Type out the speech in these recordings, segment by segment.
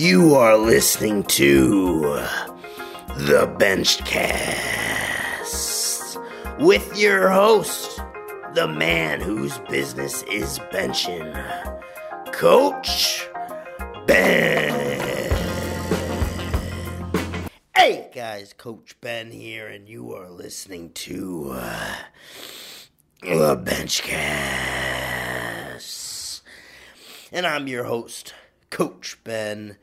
You are listening to the Benchcast with your host, the man whose business is benching, Coach Ben. Hey guys, Coach Ben here, and you are listening to uh, the Benchcast. And I'm your host, Coach Ben.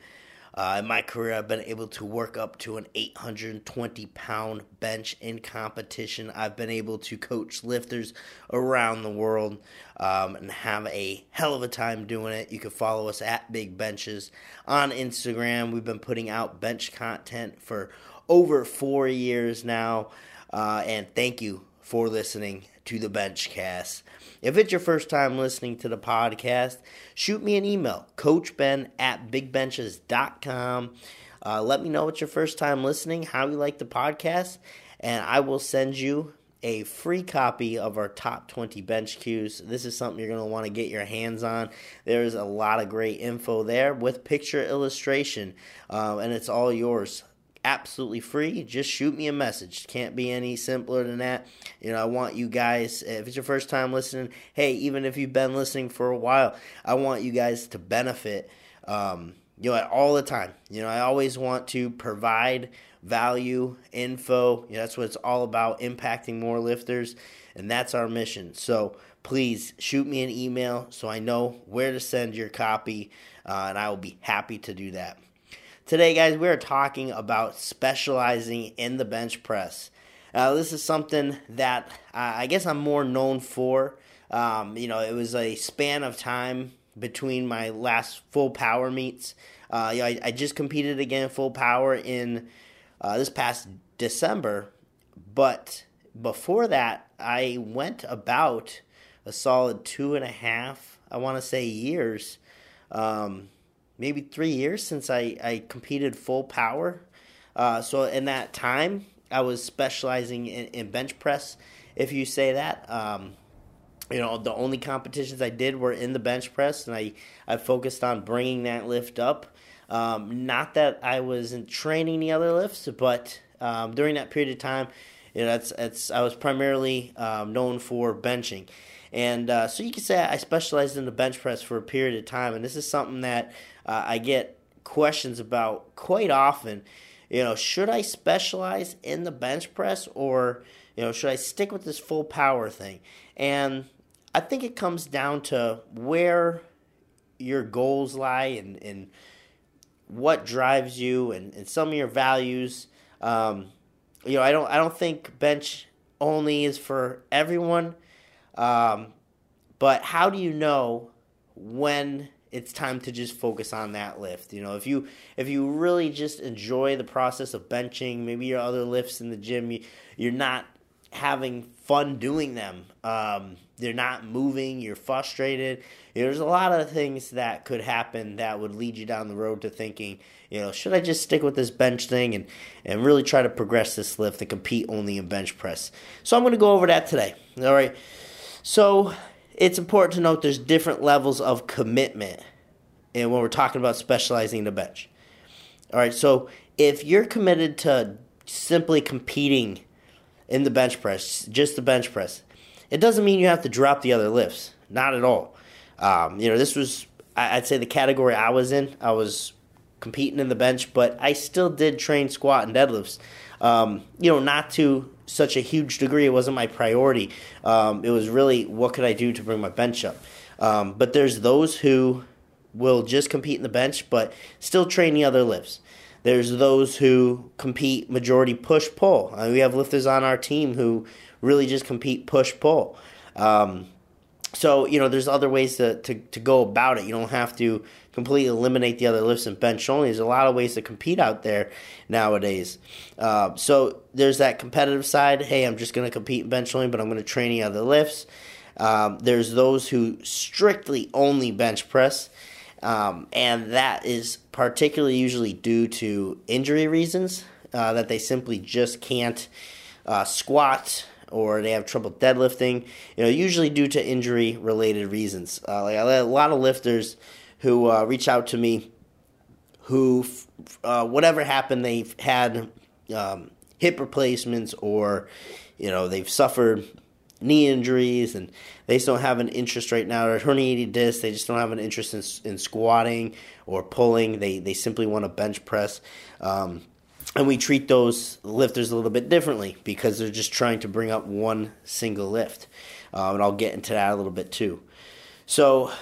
Uh, in my career, I've been able to work up to an 820 pound bench in competition. I've been able to coach lifters around the world um, and have a hell of a time doing it. You can follow us at Big Benches on Instagram. We've been putting out bench content for over four years now. Uh, and thank you for listening to the Benchcast. If it's your first time listening to the podcast, shoot me an email, coachben at bigbenches.com. Uh, let me know it's your first time listening, how you like the podcast, and I will send you a free copy of our top 20 bench cues. This is something you're going to want to get your hands on. There's a lot of great info there with picture illustration, uh, and it's all yours absolutely free. Just shoot me a message. Can't be any simpler than that. You know, I want you guys, if it's your first time listening, hey, even if you've been listening for a while, I want you guys to benefit, um, you know, all the time. You know, I always want to provide value, info. You know, that's what it's all about, impacting more lifters. And that's our mission. So please shoot me an email so I know where to send your copy, uh, and I will be happy to do that. Today, guys, we are talking about specializing in the bench press. Uh, this is something that uh, I guess I'm more known for. Um, you know, it was a span of time between my last full power meets. Uh, you know, I, I, just competed again full power in uh, this past December, but before that, I went about a solid two and a half, I want to say, years. Um, maybe three years since I, I competed full power. Uh, so in that time, I was specializing in, in bench press, if you say that. Um, you know, the only competitions I did were in the bench press, and I, I focused on bringing that lift up. Um, not that I wasn't training the other lifts, but um, during that period of time, you know, that's, that's I was primarily um, known for benching. And uh, so you can say I specialized in the bench press for a period of time, and this is something that uh, I get questions about quite often. You know, should I specialize in the bench press or, you know, should I stick with this full power thing? And I think it comes down to where your goals lie and, and what drives you and, and some of your values. Um, you know, I don't I don't think bench only is for everyone. Um, but how do you know when it's time to just focus on that lift. You know, if you if you really just enjoy the process of benching, maybe your other lifts in the gym, you, you're not having fun doing them. Um, they're not moving. You're frustrated. There's a lot of things that could happen that would lead you down the road to thinking, you know, should I just stick with this bench thing and and really try to progress this lift and compete only in bench press? So I'm going to go over that today. All right. So it's important to note there's different levels of commitment and when we're talking about specializing the bench. All right, so if you're committed to simply competing in the bench press, just the bench press, it doesn't mean you have to drop the other lifts. Not at all. Um, you know, this was, I'd say, the category I was in. I was competing in the bench, but I still did train squat and deadlifts. Um, you know, not to such a huge degree. It wasn't my priority. Um, it was really what could I do to bring my bench up. Um, but there's those who will just compete in the bench, but still train the other lifts. There's those who compete majority push pull. We have lifters on our team who really just compete push pull. Um, so you know, there's other ways to, to, to go about it. You don't have to completely eliminate the other lifts and bench only. There's a lot of ways to compete out there nowadays. Uh, so there's that competitive side. Hey, I'm just going to compete in bench only, but I'm going to train the other lifts. Um, there's those who strictly only bench press, um, and that is particularly usually due to injury reasons uh, that they simply just can't uh, squat or they have trouble deadlifting. You know, usually due to injury related reasons. Uh, like a lot of lifters who uh, reach out to me who, uh, whatever happened, they've had um, hip replacements or, you know, they've suffered knee injuries and they just don't have an interest right now. Or herniated disc they just don't have an interest in, in squatting or pulling. They they simply want to bench press. Um, and we treat those lifters a little bit differently because they're just trying to bring up one single lift. Um, and i'll get into that a little bit too. So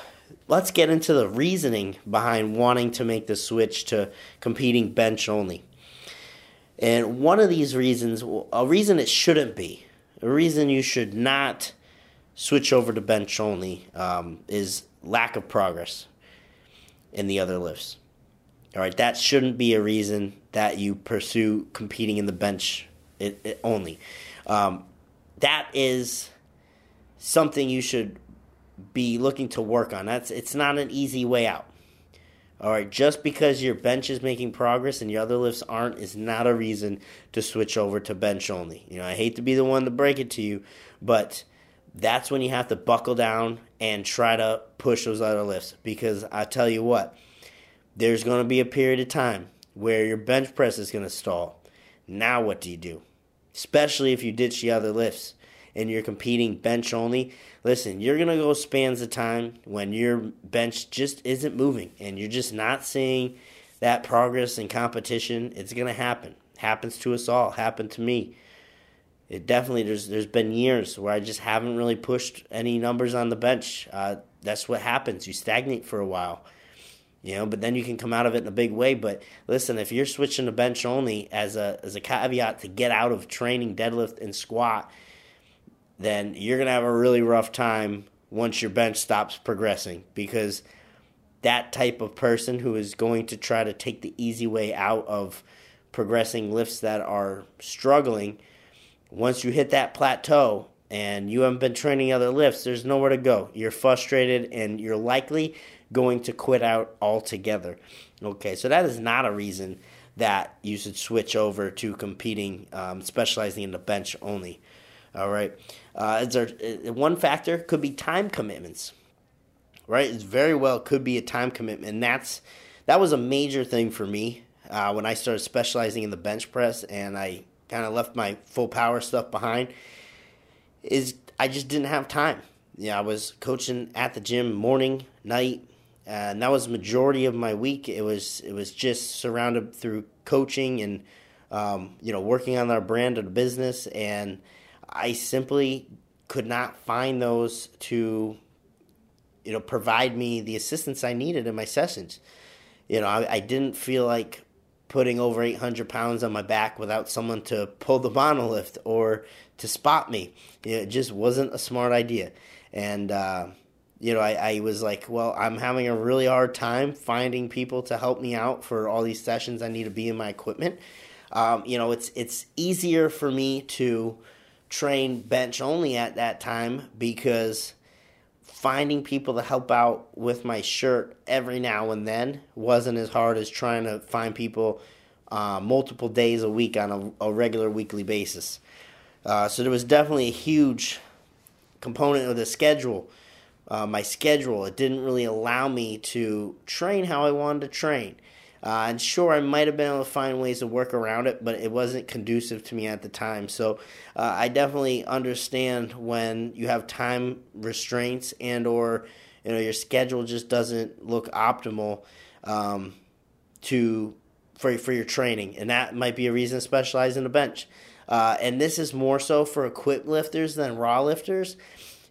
let's get into the reasoning behind wanting to make the switch to competing bench only and one of these reasons a reason it shouldn't be a reason you should not switch over to bench only um, is lack of progress in the other lifts. All right, that shouldn't be a reason that you pursue competing in the bench it, it only. Um, that is something you should be looking to work on. That's it's not an easy way out. All right, just because your bench is making progress and your other lifts aren't is not a reason to switch over to bench only. You know, I hate to be the one to break it to you, but that's when you have to buckle down and try to push those other lifts because I tell you what, there's going to be a period of time where your bench press is going to stall. Now, what do you do? Especially if you ditch the other lifts and you're competing bench only. Listen, you're going to go spans of time when your bench just isn't moving and you're just not seeing that progress in competition. It's going to happen. Happens to us all. Happened to me. It definitely there's there's been years where I just haven't really pushed any numbers on the bench. Uh, that's what happens. You stagnate for a while you know, but then you can come out of it in a big way. But listen, if you're switching to bench only as a as a caveat to get out of training deadlift and squat, then you're gonna have a really rough time once your bench stops progressing because that type of person who is going to try to take the easy way out of progressing lifts that are struggling, once you hit that plateau and you haven't been training other lifts, there's nowhere to go. You're frustrated and you're likely going to quit out altogether. Okay, so that is not a reason that you should switch over to competing, um, specializing in the bench only. All right, uh, is there uh, one factor could be time commitments. Right, it's very well could be a time commitment, and that's that was a major thing for me uh, when I started specializing in the bench press, and I kind of left my full power stuff behind. Is I just didn't have time. Yeah, I was coaching at the gym morning, night, and that was the majority of my week. It was it was just surrounded through coaching and um, you know working on our brand the business, and I simply could not find those to you know provide me the assistance I needed in my sessions. You know, I, I didn't feel like putting over 800 pounds on my back without someone to pull the monolift or to spot me. It just wasn't a smart idea, and. Uh, you know, I, I was like, well, I'm having a really hard time finding people to help me out for all these sessions. I need to be in my equipment. Um, you know, it's it's easier for me to train bench only at that time because finding people to help out with my shirt every now and then wasn't as hard as trying to find people uh, multiple days a week on a, a regular weekly basis. Uh, so there was definitely a huge component of the schedule uh, my schedule. It didn't really allow me to train how I wanted to train. Uh, and sure, I might have been able to find ways to work around it, but it wasn't conducive to me at the time. So uh, I definitely understand when you have time restraints and or you know your schedule just doesn't look optimal um, to for for your training, and that might be a reason to specialize in the bench. Uh, and this is more so for equipped lifters than raw lifters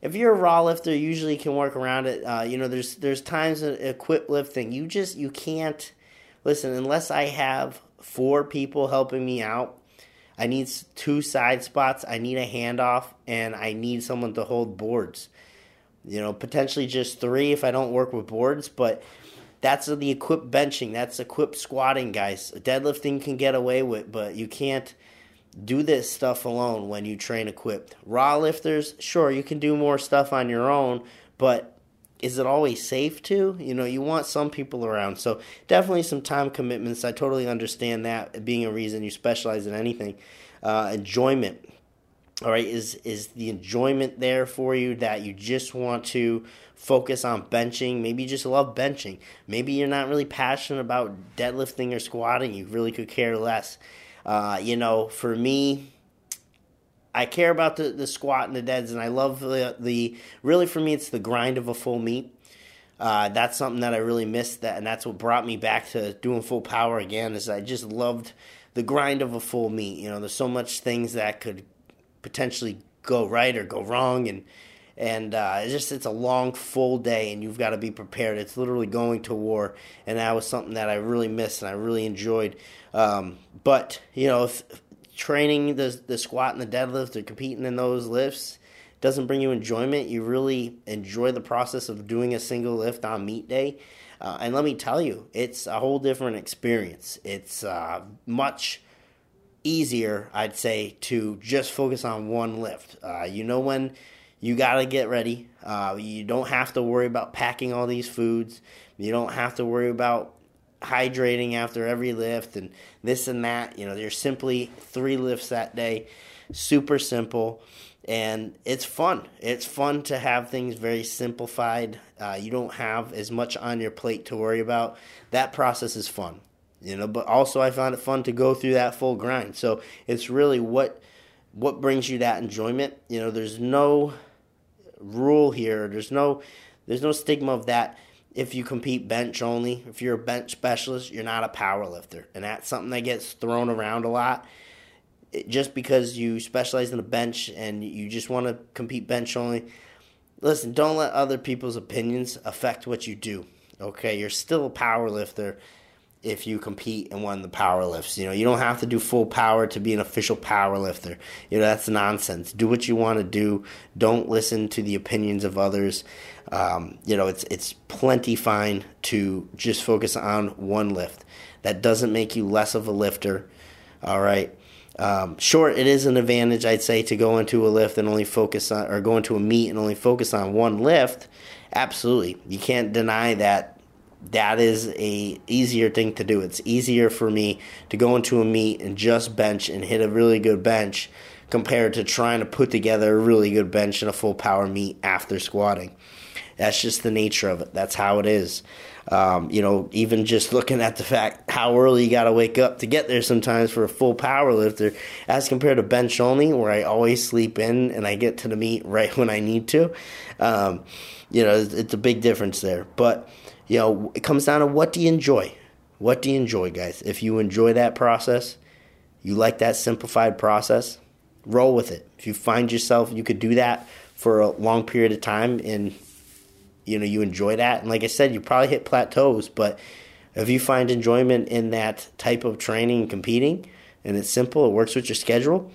if you're a raw lifter, usually can work around it. Uh, you know, there's there's times in equipped lifting you just you can't listen unless I have four people helping me out. I need two side spots. I need a handoff, and I need someone to hold boards. You know, potentially just three if I don't work with boards, but that's the equipped benching. That's equipped squatting, guys. Deadlifting can get away with, but you can't do this stuff alone when you train equipped. Raw lifters, sure, you can do more stuff on your own, but is it always safe to? You know, you want some people around. So definitely some time commitments. I totally understand that being a reason you specialize in anything. Uh, enjoyment. All right, is is the enjoyment there for you that you just want to focus on benching? Maybe you just love benching. Maybe you're not really passionate about deadlifting or squatting. You really could care less. Uh, you know, for me, I care about the, the squat and the deads, and I love the, the really for me, it's the grind of a full meet. Uh, that's something that I really missed, that, and that's what brought me back to doing full power again. Is I just loved the grind of a full meet. You know, there's so much things that could potentially go right or go wrong, and and uh, it's just it's a long full day, and you've got to be prepared. It's literally going to war, and that was something that I really missed and I really enjoyed. Um, but you know, if, training the the squat and the deadlift or competing in those lifts doesn't bring you enjoyment, you really enjoy the process of doing a single lift on meet day. Uh, and let me tell you, it's a whole different experience. It's uh, much easier, I'd say, to just focus on one lift. Uh, you know when you got to get ready. Uh, you don't have to worry about packing all these foods. You don't have to worry about hydrating after every lift and this and that. You know, there's simply three lifts that day. Super simple. And it's fun. It's fun to have things very simplified. Uh, you don't have as much on your plate to worry about. That process is fun you know but also i found it fun to go through that full grind so it's really what what brings you that enjoyment you know there's no rule here there's no there's no stigma of that if you compete bench only if you're a bench specialist you're not a power lifter and that's something that gets thrown around a lot it, just because you specialize in a bench and you just want to compete bench only listen don't let other people's opinions affect what you do okay you're still a power lifter if you compete in one of the power lifts. You know, you don't have to do full power to be an official power lifter. You know, that's nonsense. Do what you want to do. Don't listen to the opinions of others. Um, you know, it's it's plenty fine to just focus on one lift. That doesn't make you less of a lifter. All right. Um, sure, it is an advantage, I'd say, to go into a lift and only focus on, or go into a meet and only focus on one lift. Absolutely, you can't deny that that is a easier thing to do. It's easier for me to go into a meet and just bench and hit a really good bench compared to trying to put together a really good bench and a full power meet after squatting. That's just the nature of it. That's how it is. Um, you know, even just looking at the fact how early you got to wake up to get there sometimes for a full power lifter, as compared to bench only, where I always sleep in and I get to the meet right when I need to. Um, you know, it's, it's a big difference there. But you know, it comes down to what do you enjoy? What do you enjoy, guys? If you enjoy that process, you like that simplified process, roll with it. If you find yourself you could do that for a long period of time and you know you enjoy that and like I said, you probably hit plateaus, but if you find enjoyment in that type of training and competing and it's simple, it works with your schedule,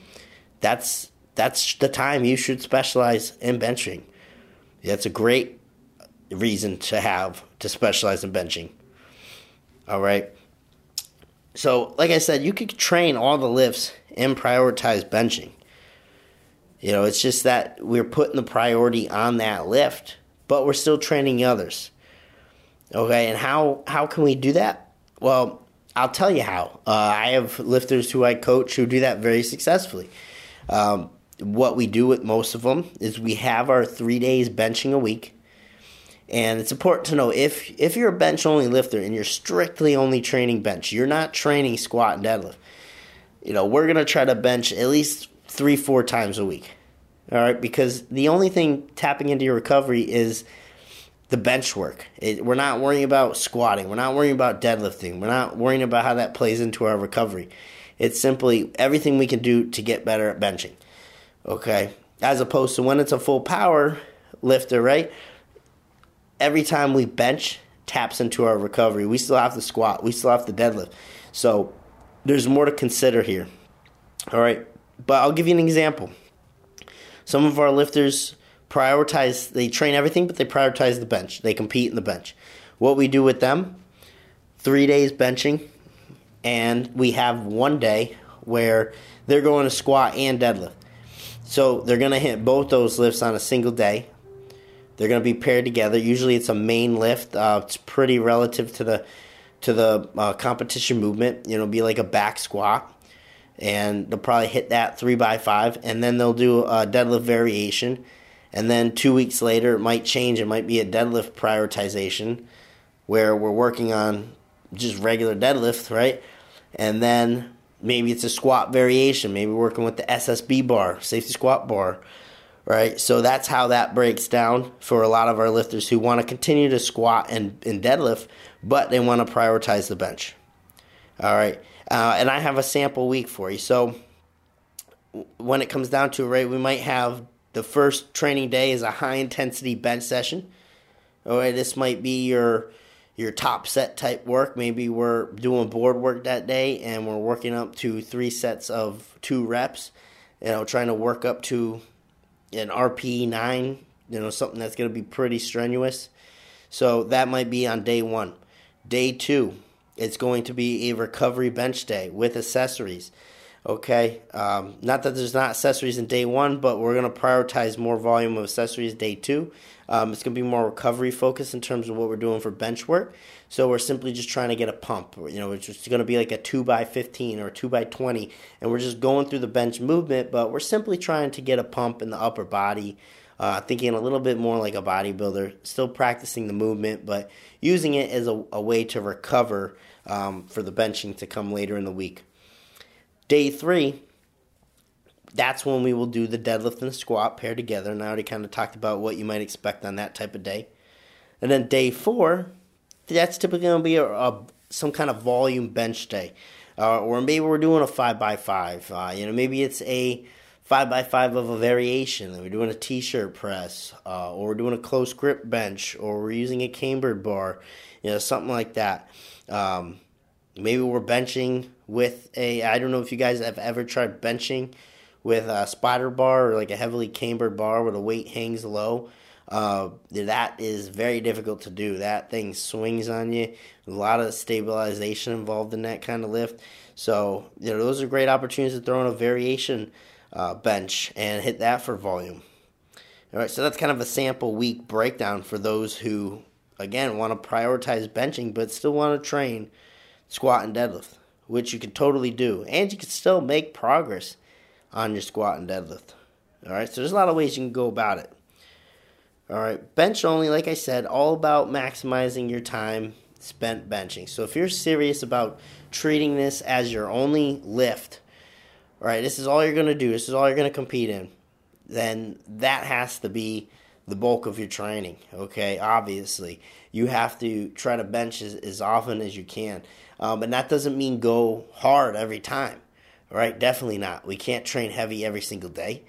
that's that's the time you should specialize in benching. That's a great reason to have to specialize in benching. All right. So, like I said, you could train all the lifts and prioritize benching. You know, it's just that we're putting the priority on that lift, but we're still training others. Okay, and how how can we do that? Well, I'll tell you how. Uh, I have lifters who I coach who do that very successfully. Um, what we do with most of them is we have our three days benching a week and it's important to know if if you're a bench only lifter and you're strictly only training bench, you're not training squat and deadlift. You know, we're gonna try to bench at least three, four times a week. All right, because the only thing tapping into your recovery is the bench work. It, we're not worrying about squatting. We're not worrying about deadlifting. We're not worrying about how that plays into our recovery. It's simply everything we can do to get better at benching. Okay, as opposed to when it's a full power lifter, right? every time we bench taps into our recovery. We still have to squat. We still have to deadlift. So there's more to consider here. All right. But I'll give you an example. Some of our lifters prioritize, they train everything, but they prioritize the bench. They compete in the bench. What we do with them, three days benching, and we have one day where they're going to squat and deadlift. So they're going to hit both those lifts on a single day. They're going to be paired together. Usually, it's a main lift. Uh, it's pretty relative to the to the uh, competition movement. You know, be like a back squat, and they'll probably hit that three by five, and then they'll do a deadlift variation, and then two weeks later it might change. It might be a deadlift prioritization, where we're working on just regular deadlift, right? And then maybe it's a squat variation. Maybe working with the SSB bar, safety squat bar, right? So that's how that breaks down for a lot of our lifters who want to continue to squat and, and deadlift, but they want to prioritize the bench. All right. Uh, and I have a sample week for you. So when it comes down to it, right, we might have the first training day is a high intensity bench session. All right, this might be your your top set type work. Maybe we're doing board work that day and we're working up to three sets of two reps. You know, trying to work up to an RPE nine. You know, something that's going to be pretty strenuous. So that might be on day one. Day two, it's going to be a recovery bench day with accessories. Okay, um, not that there's not accessories in day one, but we're going to prioritize more volume of accessories day two. Um, it's going to be more recovery focused in terms of what we're doing for bench work. So we're simply just trying to get a pump. You know, it's just going to be like a two by fifteen or a two by twenty, and we're just going through the bench movement. But we're simply trying to get a pump in the upper body. Uh, thinking a little bit more like a bodybuilder, still practicing the movement, but using it as a, a way to recover um, for the benching to come later in the week. Day three, that's when we will do the deadlift and squat paired together. And I already kind of talked about what you might expect on that type of day. And then day four, that's typically going to be a, a, some kind of volume bench day. Uh, or maybe we're doing a five by five. Uh, you know, maybe it's a 5x5 of a variation. We're doing a t-shirt press, uh, or we're doing a close grip bench, or we're using a cambered bar, you know, something like that. Um, maybe we're benching with a. I don't know if you guys have ever tried benching with a spider bar or like a heavily cambered bar where the weight hangs low. Uh, that is very difficult to do. That thing swings on you. A lot of stabilization involved in that kind of lift. So, you know, those are great opportunities to throw in a variation uh, bench and hit that for volume. All right, so that's kind of a sample week breakdown for those who again, want to prioritize benching, but still want to train squat and deadlift, which you can totally do. And you can still make progress on your squat and deadlift. All right, so there's a lot of ways you can go about it. All right, bench only, like I said, all about maximizing your time spent benching. So if you're serious about treating this as your only lift, all right, this is all you're going to do, this is all you're going to compete in, then that has to be the bulk of your training. Okay, obviously, you have to try to bench as, as often as you can, um, and that doesn't mean go hard every time. Right? Definitely not. We can't train heavy every single day.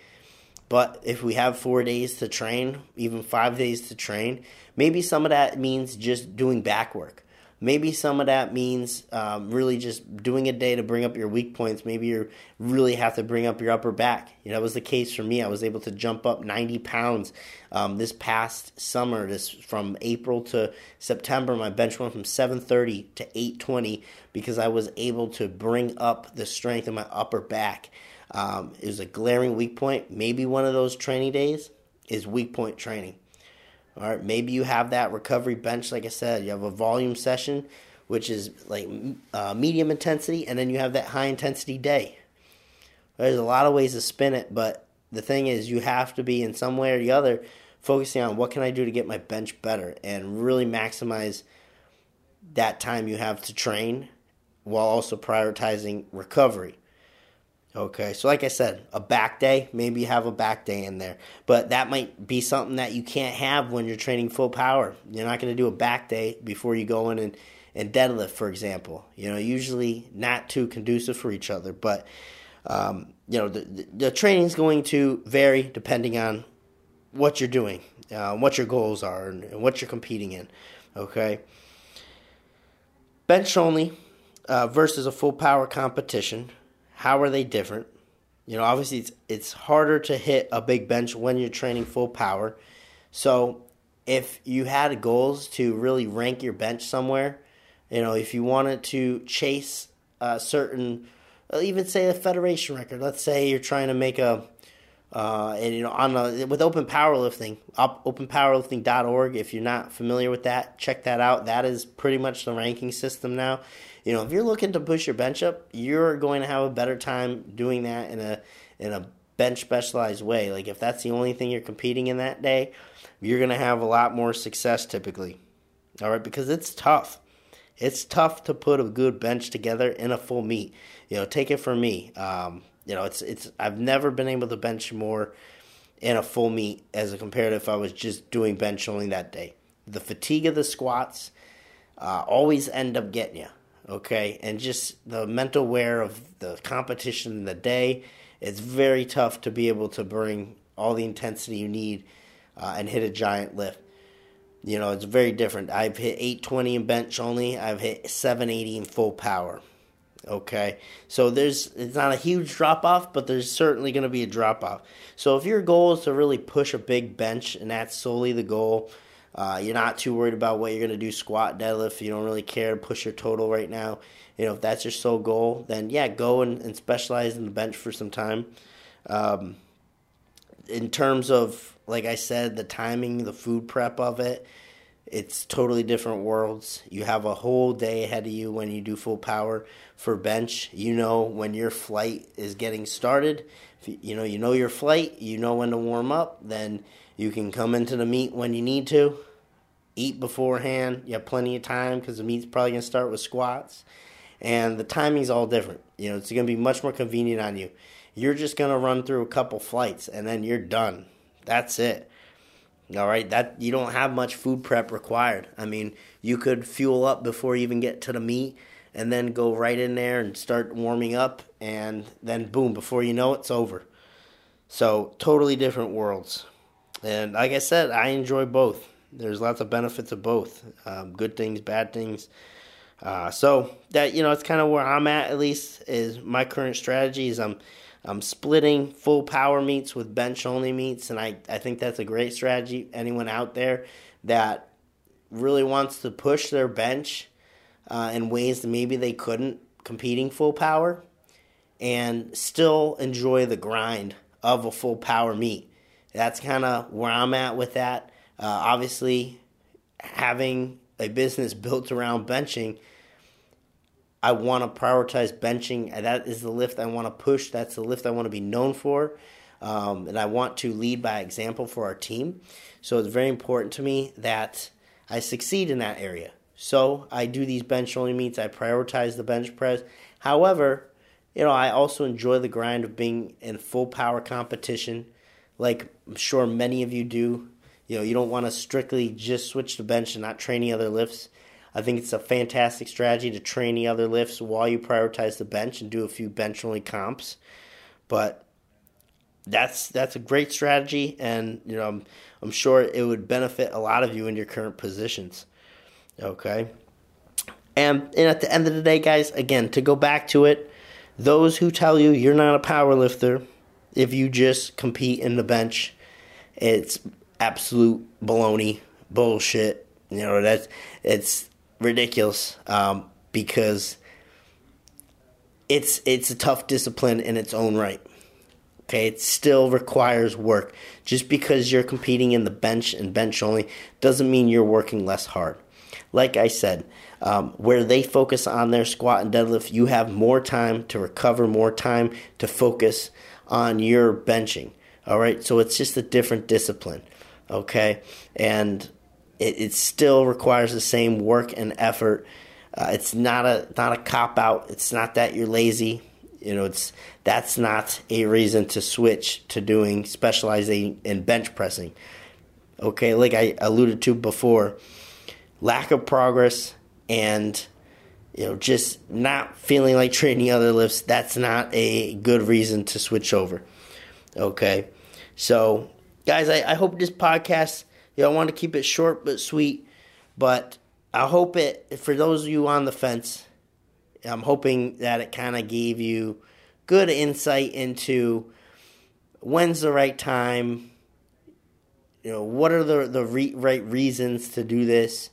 But if we have four days to train, even five days to train, maybe some of that means just doing back work. Maybe some of that means um, really just doing a day to bring up your weak points. Maybe you really have to bring up your upper back. You know, that was the case for me. I was able to jump up 90 pounds um, this past summer. This from April to September, my bench went from 730 to 820 because I was able to bring up the strength in my upper back. Um, it was a glaring weak point. Maybe one of those training days is weak point training. All right, maybe you have that recovery bench, like I said, you have a volume session, which is like uh, medium intensity, and then you have that high intensity day. There's a lot of ways to spin it, but the thing is, you have to be in some way or the other focusing on what can I do to get my bench better and really maximize that time you have to train while also prioritizing recovery. Okay, so like I said, a back day, maybe you have a back day in there, but that might be something that you can't have when you're training full power. You're not going to do a back day before you go in and, and deadlift, for example. You know, usually not too conducive for each other, but um, you know, the, the training is going to vary depending on what you're doing, uh, what your goals are, and, and, what you're competing in. Okay, bench only uh, versus a full power competition how are they different? You know, obviously it's it's harder to hit a big bench when you're training full power. So if you had goals to really rank your bench somewhere, you know, if you wanted to chase a certain, even say a federation record. Let's say you're trying to make a Uh, and you know, on the, with Open Powerlifting, up, openpowerlifting.org. If you're not familiar with that, check that out. That is pretty much the ranking system now. You know, if you're looking to push your bench up, you're going to have a better time doing that in a in a bench specialized way. Like if that's the only thing you're competing in that day, you're going to have a lot more success typically. All right, because it's tough. It's tough to put a good bench together in a full meet. You know, take it from me. Um, you know, it's it's I've never been able to bench more in a full meet as a compared if I was just doing bench only that day. The fatigue of the squats uh, always end up getting you, okay, and just the mental wear of the competition in the day. It's very tough to be able to bring all the intensity you need uh, and hit a giant lift. You know, it's very different. I've hit 820 in bench only. I've hit 780 in full power. Okay, so there's it's not a huge drop off, but there's certainly going to be a drop off. So if your goal is to really push a big bench, and that's solely the goal, uh, you're not too worried about what you're going to do squat, deadlift. You don't really care push your total right now. You know if that's your sole goal, then yeah, go and, and specialize in the bench for some time. Um, in terms of like I said, the timing, the food prep of it it's totally different worlds. You have a whole day ahead of you when you do full power for bench. You know when your flight is getting started. You, you know you know your flight. You know when to warm up. Then you can come into the meet when you need to. Eat beforehand. You have plenty of time because the meet's probably gonna start with squats, and the timing's all different. You know it's gonna be much more convenient on you. You're just gonna run through a couple flights and then you're done. That's it all right, that you don't have much food prep required. I mean, you could fuel up before you even get to the meet and then go right in there and start warming up and then boom, before you know it, it's over. So, totally different worlds. And like I said, I enjoy both. There's lots of benefits of both. Um, good things, bad things. Uh, so that you know, it's kind of where I'm at. At least is my current strategy. Is I'm I'm splitting full power meets with bench only meets, and I, I think that's a great strategy. Anyone out there that really wants to push their bench uh, in ways that maybe they couldn't competing full power and still enjoy the grind of a full power meet. That's kind of where I'm at with that. Uh, obviously, having a business built around benching I want to prioritize benching. That is the lift I want to push. That's the lift I want to be known for. Um, and I want to lead by example for our team. So it's very important to me that I succeed in that area. So I do these bench only meets. I prioritize the bench press. However, you know, I also enjoy the grind of being in full power competition, like I'm sure many of you do. You know, you don't want to strictly just switch to bench and not train any other lifts. I think it's a fantastic strategy to train the other lifts while you prioritize the bench and do a few bench only comps. But that's that's a great strategy, and you know I'm, I'm sure it would benefit a lot of you in your current positions. Okay, and and at the end of the day, guys, again to go back to it, those who tell you you're not a power lifter if you just compete in the bench, it's absolute baloney, bullshit. You know that's it's ridiculous um, because it's it's a tough discipline in its own right. Okay, it still requires work. Just because you're competing in the bench and bench only doesn't mean you're working less hard. Like I said, um, where they focus on their squat and deadlift, you have more time to recover, more time to focus on your benching. All right, so it's just a different discipline. Okay, and it, it still requires the same work and effort. Uh, it's not a not a cop out. It's not that you're lazy. You know, it's that's not a reason to switch to doing specializing in bench pressing. Okay, like I alluded to before, lack of progress and you know just not feeling like training other lifts. That's not a good reason to switch over. Okay, so guys, I, I hope this podcast you know, I want to keep it short but sweet, but I hope it for those of you on the fence. I'm hoping that it kind of gave you good insight into when's the right time. You know, what are the the re- right reasons to do this?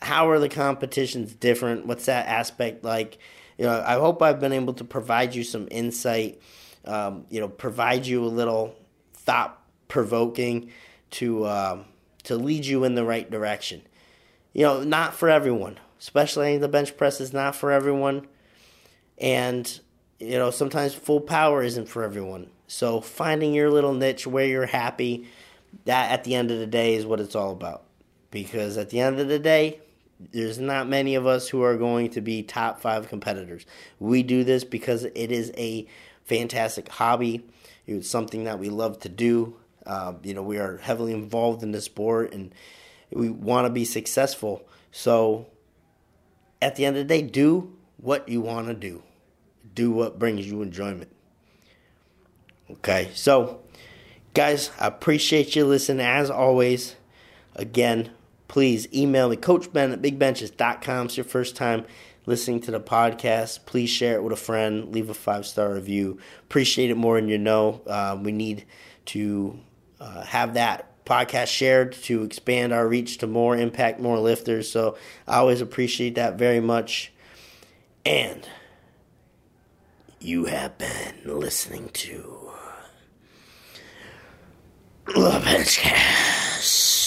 How are the competitions different? What's that aspect like? You know, I hope I've been able to provide you some insight. Um, you know, provide you a little thought provoking to um, to lead you in the right direction. You know, not for everyone, especially the bench press is not for everyone, and you know sometimes full power isn't for everyone. So finding your little niche where you're happy, that at the end of the day is what it's all about. Because at the end of the day, there's not many of us who are going to be top five competitors. We do this because it is a fantastic hobby. It's something that we love to do. Uh, you know, we are heavily involved in the sport and we want to be successful. So, at the end of the day, do what you want to do, do what brings you enjoyment. Okay, so guys, I appreciate you listening as always. Again, please email me, coachben at bigbenches.com. It's your first time listening to the podcast. Please share it with a friend, leave a five star review. Appreciate it more than you know. Uh, we need to uh, have that podcast shared to expand our reach to more impact, more lifters. So I always appreciate that very much. And you have been listening to the Benchcast.